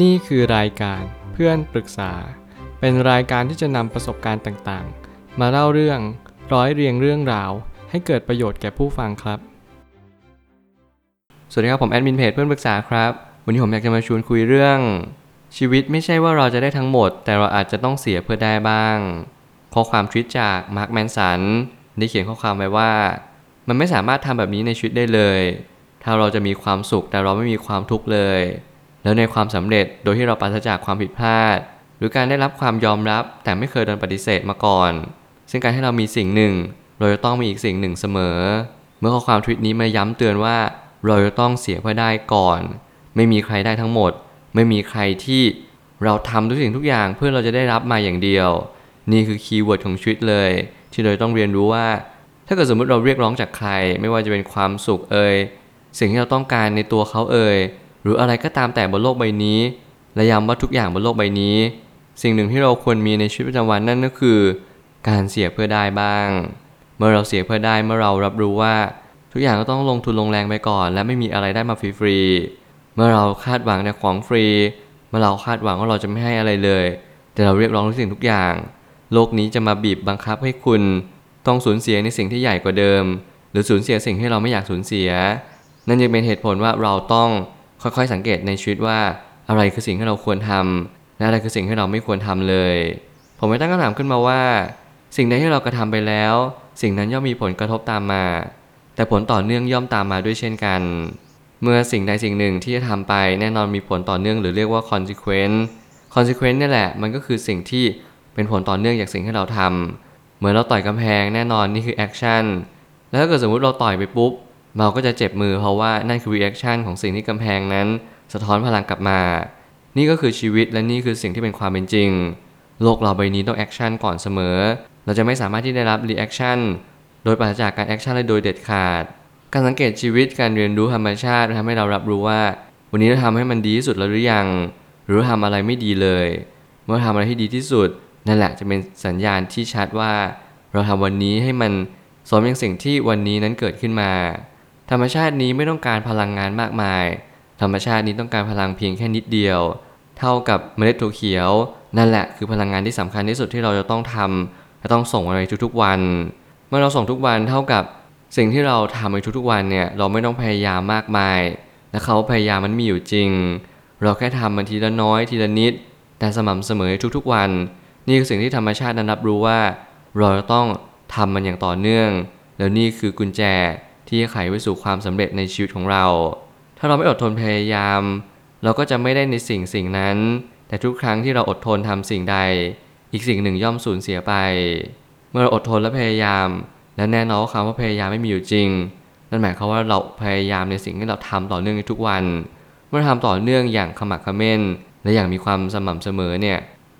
นี่คือรายการเพื่อนปรึกษา เป็นรายการที่จะนำประสบการณ์ต่างๆ มาเล่าเรื่องร้อยเรียงเรื่องราว ให้เกิดประโยชน์แก่ผู้ฟังครับ สวัสดีครับผมแอดมินเพจเพื่อนปรึกษาครับ วันนี้ผมอยากจะมาชวนคุยเรื่อง ชีวิตไม่ใช่ว่าเราจะได้ทั้งหมด แต่เราอาจจะต้องเสียเพื่อได้บ้าง ข้อความทวิตจากมาร์คแมนสันได้เขียนข้อความไว้ว่า มันไม่สามารถทำแบบนี้ในชีวิตได้เลย ถ้าเราจะมีความสุขแต่เราไม่มีความทุกข์เลย แล้วในความสำเร็จโดยที่เราปราศจากความผิดพลาด หรือการได้รับความยอมรับแต่ไม่เคยโดนปฏิเสธมาก่อน ซึ่งการให้เรามีสิ่งหนึ่ง เราจะต้องมีอีกสิ่งหนึ่งเสมอ เมื่อข้อความทวิตนี้มาย้ำเตือนว่า เราจะต้องเสียเพื่อได้ก่อน ไม่มีใครได้ทั้งหมด ไม่มีใครที่เราทำทุกสิ่งทุกอย่างเพื่อเราจะได้รับมาอย่างเดียว นี่คือ keyword ของชีวิตเลย ที่เราต้องเรียนรู้ว่า ถ้าเกิดสมมติเราเรียกร้องจากใคร ไม่ว่าจะเป็นความสุขเอ่ยสิ่งที่เราต้องการในตัวเขาเอ่ย หรืออะไรก็ตามแต่บนโลกใบนี้ และย้ำว่าทุกอย่างบนโลกใบนี้ สิ่งหนึ่งที่เราควรมีในชีวิตประจำวันนั่นก็คือ การเสียเพื่อได้บ้าง เมื่อเราเสียเพื่อได้เมื่อเรารับรู้ว่า ทุกอย่างก็ต้องลงทุนลงแรงไปก่อน และไม่มีอะไรได้มาฟรีๆเมื่อเราคาดหวังในของฟรี เมื่อเราคาดหวังว่าเราจะไม่ให้อะไรเลย แต่เราเรียกร้องทุกสิ่งทุกอย่าง โลกนี้จะมาบีบบังคับให้คุณต้องสูญเสียในสิ่งที่ใหญ่กว่าเดิม หรือสูญเสียสิ่งที่เราไม่อยากสูญเสีย นั่นจึงเป็นเหตุผลว่าเราต้อง ค่อยๆสังเกตในชีวิตว่าอะไรคือสิ่งที่เราควรทำและอะไรคือสิ่งที่เราไม่ควรทำเลย ผมไม่ตั้งคำถามขึ้นมาว่า สิ่งใดที่เรากระทำไปแล้ว สิ่งนั้นย่อมมีผลกระทบตามมา แต่ผลต่อเนื่องย่อมตามมาด้วยเช่นกัน เมื่อสิ่งใดสิ่งหนึ่งที่จะทำไปแน่นอนมีผลต่อเนื่องหรือเรียกว่า consequence consequence นี่แหละมันก็คือสิ่งที่เป็นผลต่อเนื่องจากสิ่งที่เราทำเหมือนเราต่อยกำแพงแน่นอนนี่คือ action แล้วถ้าเกิดสมมุติเราต่อยไปปุ๊บ เราก็จะเจ็บมือเพราะว่านั่นคือ reaction ของสิ่งที่กำแพงนั้น สะท้อนพลังกลับมา นี่ก็คือชีวิตและนี่คือสิ่งที่เป็นความเป็นจริง โลกเราใบนี้ต้อง action ก่อนเสมอ เราจะไม่สามารถที่ได้รับ reaction โดยปราศจากการ action และโดยเด็ดขาด การสังเกตชีวิตการเรียนรู้ธรรมชาติทำให้เรารับรู้ว่า วันนี้เราทำให้มันดีที่สุดแล้วหรือยัง หรือทำอะไรไม่ดีเลย เมื่อทำอะไรที่ดีที่สุด นั่นแหละจะเป็นสัญญาณที่ชัดว่า เราทำวันนี้ให้มันสมอย่างสิ่งที่วันนี้นั้นเกิดขึ้นมา ธรรมชาตินี้ไม่ต้องการพลังงานมากมาย ธรรมชาตินี้ต้องการพลังเพียงแค่นิดเดียว เท่ากับเมล็ดถั่วเขียว นั่นแหละคือพลังงานที่สำคัญที่สุดที่เราจะต้องทำและต้องส่งอะไรทุกๆวัน เมื่อเราส่งทุกวันเท่ากับสิ่งที่เราทำในทุกๆวันเนี่ยเราไม่ต้องพยายามมากมาย และเขาพยายามมันมีอยู่จริง เราแค่ทำมันทีละน้อยทีละนิด แต่สม่ำเสมอทุกๆวัน นี่คือสิ่งที่ธรรมชาตินั้นรับรู้ว่า เราจะต้องทำมันอย่างต่อเนื่อง แล้วนี่คือกุญแจ ที่จะไขไปสู่ความสำเร็จในชีวิตของเรา ถ้าเราไม่อดทนพยายาม เราก็จะไม่ได้ในสิ่งสิ่งนั้น แต่ทุกครั้งที่เราอดทนทำสิ่งใด อีกสิ่งหนึ่งย่อมสูญเสียไป เมื่อเราอดทนและพยายาม และแน่นอนว่าคำว่าพยายามไม่มีอยู่จริง นั่นหมายความว่าเราพยายามในสิ่งที่เราทำต่อเนื่องในทุกวัน เมื่อทำต่อเนื่องอย่างขมักขม้น และอย่างมีความสม่ำเสมอเนี่ย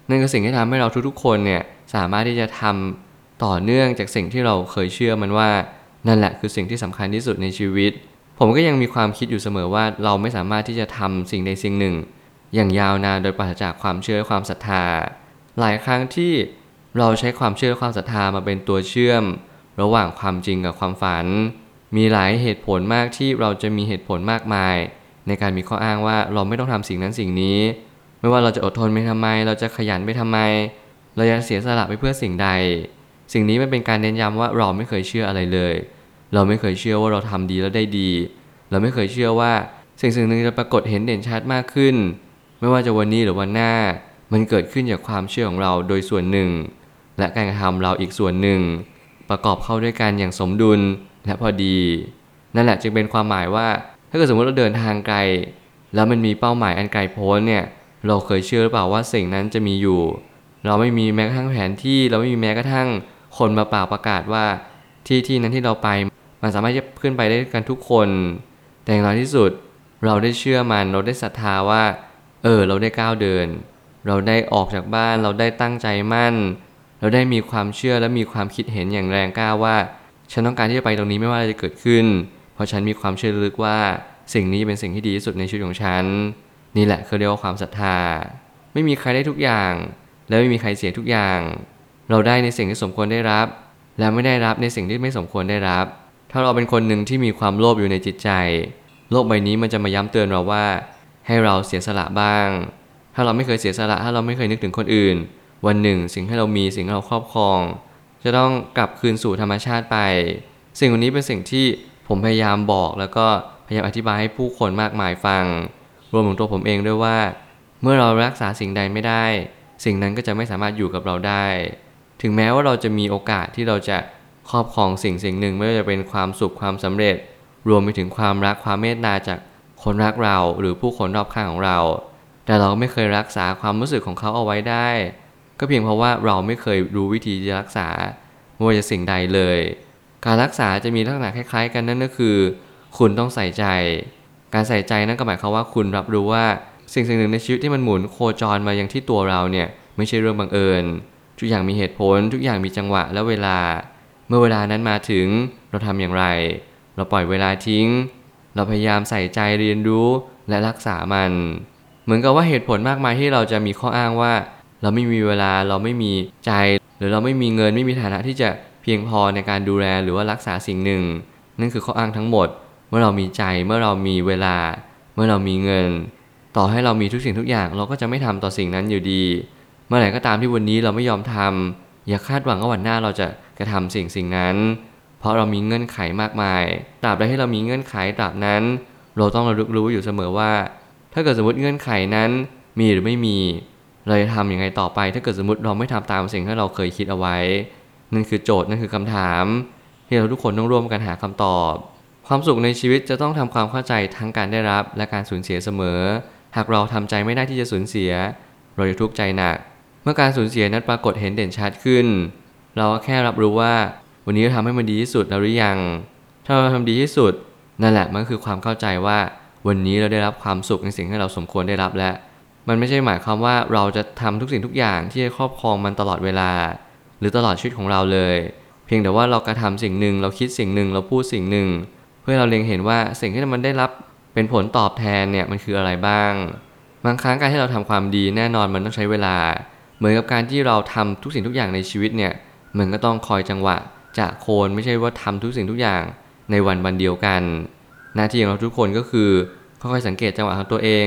นั่นคือสิ่งที่ทำให้เราทุกๆคนเนี่ยสามารถที่จะทำต่อเนื่องจากสิ่งที่เราเคยเชื่อมันว่า นั่นแหละคือสิ่งที่สำคัญที่สุดในชีวิต ผมก็ยังมีความคิดอยู่เสมอว่าเราไม่สามารถที่จะทำสิ่งใดสิ่งหนึ่ง อย่างยาวนานโดยปราศจากความเชื่อและความศรัทธา หลายครั้งที่เราใช้ความเชื่อและความศรัทธามาเป็นตัวเชื่อม ระหว่างความจริงกับความฝัน มีหลายเหตุผลมากที่เราจะมีเหตุผลมากมาย ในการมีข้ออ้างว่าเราไม่ต้องทำสิ่งนั้นสิ่งนี้ ไม่ว่าเราจะอดทนไปทำไม เราจะขยันไปทำไม เราจะเสียสละไปเพื่อสิ่งใด สิ่งนี้มันเป็นการเน้นย้ำว่าเราไม่เคยเชื่ออะไรเลย เราไม่เคยเชื่อว่าเราทำดีแล้วได้ดี เราไม่เคยเชื่อว่าสิ่งสิ่งหนึ่งจะปรากฏเห็นเด่นชัดมากขึ้น ไม่ว่าจะวันนี้หรือวันหน้า มันเกิดขึ้นจากความเชื่อของเราโดยส่วนหนึ่ง และการกระทำเราอีกส่วนหนึ่ง ประกอบเข้าด้วยกันอย่างสมดุลและพอดี นั่นแหละจึงเป็นความหมายว่า ถ้าเกิดสมมติเราเดินทางไกล แล้วมันมีเป้าหมายอันไกลโพ้นเนี่ยเราเคยเชื่อหรือเปล่าว่าสิ่งนั้นจะมีอยู่ เราไม่มีแม้กระทั่งแผนที่ เราไม่มีแม้กระทั่ง คนมาเปล่าประกาศว่าที่ที่นั้นที่เราไป มันสามารถจะขึ้นไปได้กันทุกคน แต่อย่างน้อยที่สุดเราได้เชื่อมันเราได้ศรัทธาว่า เออ เราได้ก้าวเดิน เราได้ออกจากบ้าน เราได้ตั้งใจมั่น เราได้มีความเชื่อและมีความคิดเห็นอย่างแรงกล้าว่า ฉันต้องการที่จะไปตรงนี้ไม่ว่าอะไรจะเกิดขึ้น เพราะฉันมีความเชื่อลึกว่า สิ่งนี้เป็นสิ่งที่ดีที่สุดในชีวิตของฉัน นี่แหละคือเรียกว่าความศรัทธา ไม่มีใครได้ทุกอย่าง และไม่มีใครเสียทุกอย่าง เราได้ในสิ่งที่สมควรได้รับ และไม่ได้รับในสิ่งที่ไม่สมควรได้รับ ถ้าเราเป็นคนหนึ่งที่มีความโลภอยู่ในจิตใจ โลกใบนี้มันจะมาย้ำเตือนเราว่า ให้เราเสียสละบ้าง ถ้าเราไม่เคยเสียสละ ถ้าเราไม่เคยนึกถึงคนอื่น วันหนึ่ง สิ่งที่เรามีสิ่งที่เราครอบครอง จะต้องกลับคืนสู่ธรรมชาติไป สิ่งวันนี้เป็นสิ่งที่ผมพยายามบอกแล้วก็พยายามอธิบายให้ผู้คนมากมายฟัง รวมถึงตัวผมเองด้วยว่า เมื่อเรารักษาสิ่งใดไม่ได้ สิ่งนั้นก็จะไม่สามารถอยู่กับเราได้ ถึงแม้ว่าเราจะมีโอกาสที่เราจะครอบครองสิ่งสิ่งหนึ่งไม่ว่าจะเป็นความสุขความสำเร็จ รวมไปถึงความรักความเมตตาจากคนรักเราหรือผู้คนรอบข้างของเรา แต่เราไม่เคยรักษาความรู้สึกของเขาเอาไว้ได้ ก็เพียงเพราะว่าเราไม่เคยรู้วิธีจะรักษาไม่ว่าจะสิ่งใดเลย การรักษาจะมีลักษณะคล้าย ๆ กันนั่นก็คือ คุณต้องใส่ใจ การใส่ใจนั่นก็หมายความว่าคุณรับรู้ว่าสิ่งสิ่งหนึ่งในชีวิตที่มันหมุนโคจรมายังที่ตัวเราเนี่ยไม่ใช่เรื่องบังเอิญ ทุกอย่างมีเหตุผล ทุกอย่างมีจังหวะและเวลา เมื่อเวลานั้นมาถึงเราทำอย่างไร เราปล่อยเวลาทิ้ง เราพยายามใส่ใจเรียนรู้และรักษามัน เหมือนกับว่าเหตุผลมากมายที่เราจะมีข้ออ้างว่า เราไม่มีเวลาเราไม่มีใจ หรือเราไม่มีเงินไม่มีฐานะที่จะเพียงพอในการดูแลหรือว่ารักษาสิ่งหนึ่ง นั่นคือข้ออ้างทั้งหมด เมื่อเรามีใจเมื่อเรามีเวลา เมื่อเรามีเงิน ต่อให้เรามีทุกสิ่งทุกอย่างเราก็จะไม่ทำต่อสิ่งนั้นอยู่ดี มื่อไหร่ก็ตามที่วันนี้เราไม่ยอมทำอย่าคาดหวังว่าวันหน้าเราจะกระทำสิ่งสิ่งนั้น เพราะเรามีเงื่อนไขมากมายตราบใดที่เรามีเงื่อนไขตราบนั้น เราต้องระลึกรู้อยู่เสมอว่า ถ้าเกิดสมมติเงื่อนไขนั้น มีหรือไม่มีเราจะทำยังไงต่อไป ถ้าเกิดสมมติเราไม่ทำตามสิ่งที่เราเคยคิดเอาไว้ นั่นคือโจทย์นั่นคือคำถาม ที่เราทุกคนต้องร่วมกันหาคำตอบ ความสุขในชีวิตจะต้องทำความเข้าใจทั้งการได้รับและการสูญเสียเสมอ หากเราทำใจไม่ได้ที่จะสูญเสีย เราจะทุกข์ใจหนัก เมื่อการสูญเสียนั้นปรากฏเห็นเด่นชัดขึ้น เราก็แค่รับรู้ว่า วันนี้เราทำให้มันดีที่สุดแล้วหรือยัง ถ้าเราทำดีที่สุด นั่นแหละมันคือความเข้าใจว่า วันนี้เราได้รับความสุขในสิ่งที่เราสมควรได้รับแล้ว มันไม่ใช่หมายความว่าเราจะทำทุกสิ่งทุกอย่างที่จะครอบครองมันตลอดเวลา หรือตลอดชีวิตของเราเลย เพียงแต่ว่าเรากระทำสิ่งหนึ่งเราคิดสิ่งหนึ่งเราพูดสิ่งหนึ่ง เพื่อเราเล็งเห็นว่าสิ่งที่มันได้รับเป็นผลตอบแทนเนี่ยมันคืออะไรบ้าง บางครั้งการที่เราทำความดีแน่นอนมันต้องใช้เวลา เหมือนกับการที่เราทำทุกสิ่งทุกอย่างในชีวิตเนี่ยมันก็ต้องคอยจังหวะจะโคนไม่ใช่ว่าทำทุกสิ่งทุกอย่างในวันวันเดียวกัน หน้าที่ของเราทุกคนก็คือค่อยๆสังเกตจังหวะของตัวเอง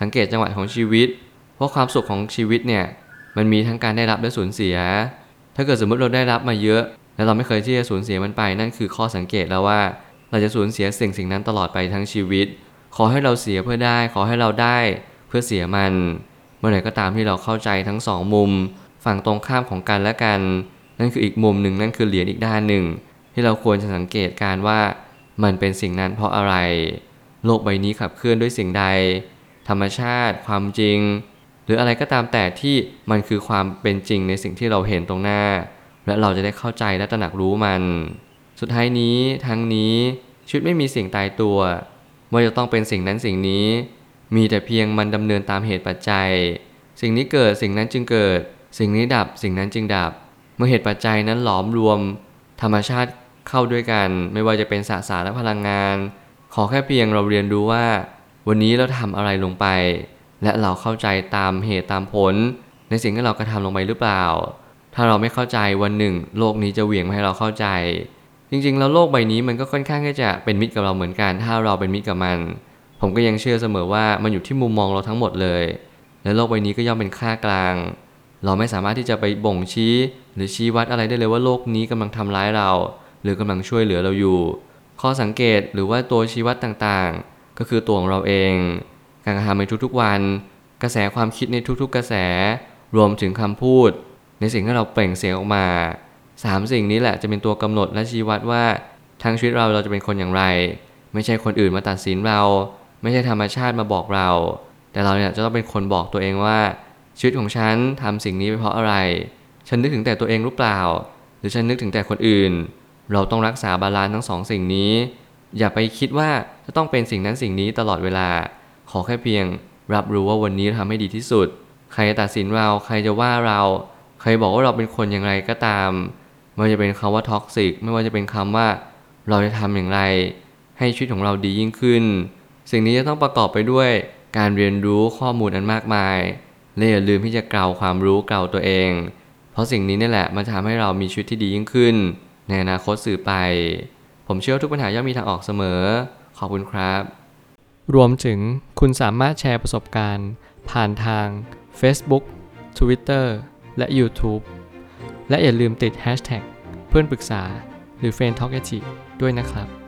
สังเกตจังหวะของชีวิต เพราะความสุขของชีวิตเนี่ยมันมีทั้งการได้รับและสูญเสีย ถ้าเกิดสมมติเราได้รับมาเยอะ แล้วเราไม่เคยที่จะสูญเสียมันไป นั่นคือข้อสังเกตแล้วว่า เราจะสูญเสียสิ่งสิ่งนั้นตลอดไปทั้งชีวิต ขอให้เราเสียเพื่อได้ ขอให้เราได้เพื่อเสียมัน มื่อไหร่ก็ตามที่เราเข้าใจทั้งสองมุม ฝั่งตรงข้ามของกันและกัน นั่นคืออีกมุมหนึ่งนั่นคือเหรียญอีกด้านหนึ่ง ที่เราควรจะสังเกตการว่ามันเป็นสิ่งนั้นเพราะอะไร โลกใบนี้ขับเคลื่อนด้วยสิ่งใด ธรรมชาติความจริง หรืออะไรก็ตามแต่ที่มันคือความเป็นจริงในสิ่งที่เราเห็นตรงหน้า และเราจะได้เข้าใจและตระหนักรู้มัน สุดท้ายนี้ทั้งนี้ชีวิตไม่มีสิ่งตายตัวว่าจะต้องเป็นสิ่งนั้นสิ่งนี้ มีแต่เพียงมันดำเนินตามเหตุปัจจัย สิ่งนี้เกิดสิ่งนั้นจึงเกิด สิ่งนี้ดับสิ่งนั้นจึงดับ เมื่อเหตุปัจจัยนั้นหลอมรวม ธรรมชาติเข้าด้วยกัน ไม่ว่าจะเป็นสสารและพลังงาน ขอแค่เพียงเราเรียนรู้ว่า วันนี้เราทำอะไรลงไป และเราเข้าใจตามเหตุตามผล ในสิ่งที่เรากระทำลงไปหรือเปล่า ถ้าเราไม่เข้าใจวันหนึ่ง โลกนี้จะเหวี่ยงมาให้เราเข้าใจ จริงๆ แล้วโลกใบนี้มันก็ค่อนข้างที่จะเป็นมิตรกับเราเหมือนกัน ถ้าเราเป็นมิตรกับมัน ผมก็ยังเชื่อเสมอว่ามันอยู่ที่มุมมองเราทั้งหมดเลย และโลกใบนี้ก็ย่อมเป็นค่ากลาง เราไม่สามารถที่จะไปบ่งชี้ หรือชี้วัดอะไรได้เลยว่าโลกนี้กำลังทำร้ายเรา หรือกำลังช่วยเหลือเราอยู่ ข้อสังเกตหรือว่าตัวชี้วัดต่างๆ ก็คือตัวของเราเอง การกระทำในทุกๆวัน กระแสความคิดในทุกๆกระแส รวมถึงคำพูด ในสิ่งที่เราเปล่งเสียงออกมาสามสิ่งนี้แหละจะเป็นตัวกำหนดและชี้วัดว่าทางชีวิตเราเราจะเป็นคนอย่างไร ไม่ใช่คนอื่นมาตัดสินเรา ไม่ใช่ธรรมชาติมาบอกเรา แต่เราเนี่ยจะต้องเป็นคนบอกตัวเองว่า ชีวิตของฉันทำสิ่งนี้ไปเพราะอะไร ฉันนึกถึงแต่ตัวเองหรือเปล่า หรือฉันนึกถึงแต่คนอื่น เราต้องรักษา balance ทั้งสองสิ่งนี้ อย่าไปคิดว่าจะต้องเป็นสิ่งนั้นสิ่งนี้ตลอดเวลา ขอแค่เพียง รับรู้ว่าวันนี้ทำให้ดีที่สุด ใครจะตัดสินเราใครจะว่าเรา ใครบอกว่าเราเป็นคนอย่างไรก็ตามไม่ว่าจะเป็นคำว่า toxic ไม่ว่าจะเป็นคำว่า เราจะทำอย่างไร ให้ชีวิตของเราดียิ่งขึ้น สิ่งนี้จะต้องประกอบไปด้วยการเรียนรู้ข้อมูลอันมากมายและอย่าลืมที่จะเกลาความรู้เกลาตัวเอง เพราะสิ่งนี้นี่แหละมันจะทำให้เรามีชีวิตที่ดียิ่งขึ้น ในอนาคตสื่อไป ผมเชื่อว่าทุกปัญหาย่อมมีทางออกเสมอ ขอบคุณครับ รวมถึงคุณสามารถแชร์ประสบการณ์ ผ่านทาง Facebook Twitter และ YouTube และอย่าลืมติด Hashtag เพื่อนปรึกษาหรือ f r ร e n d t a l k a ด้วยนะครับ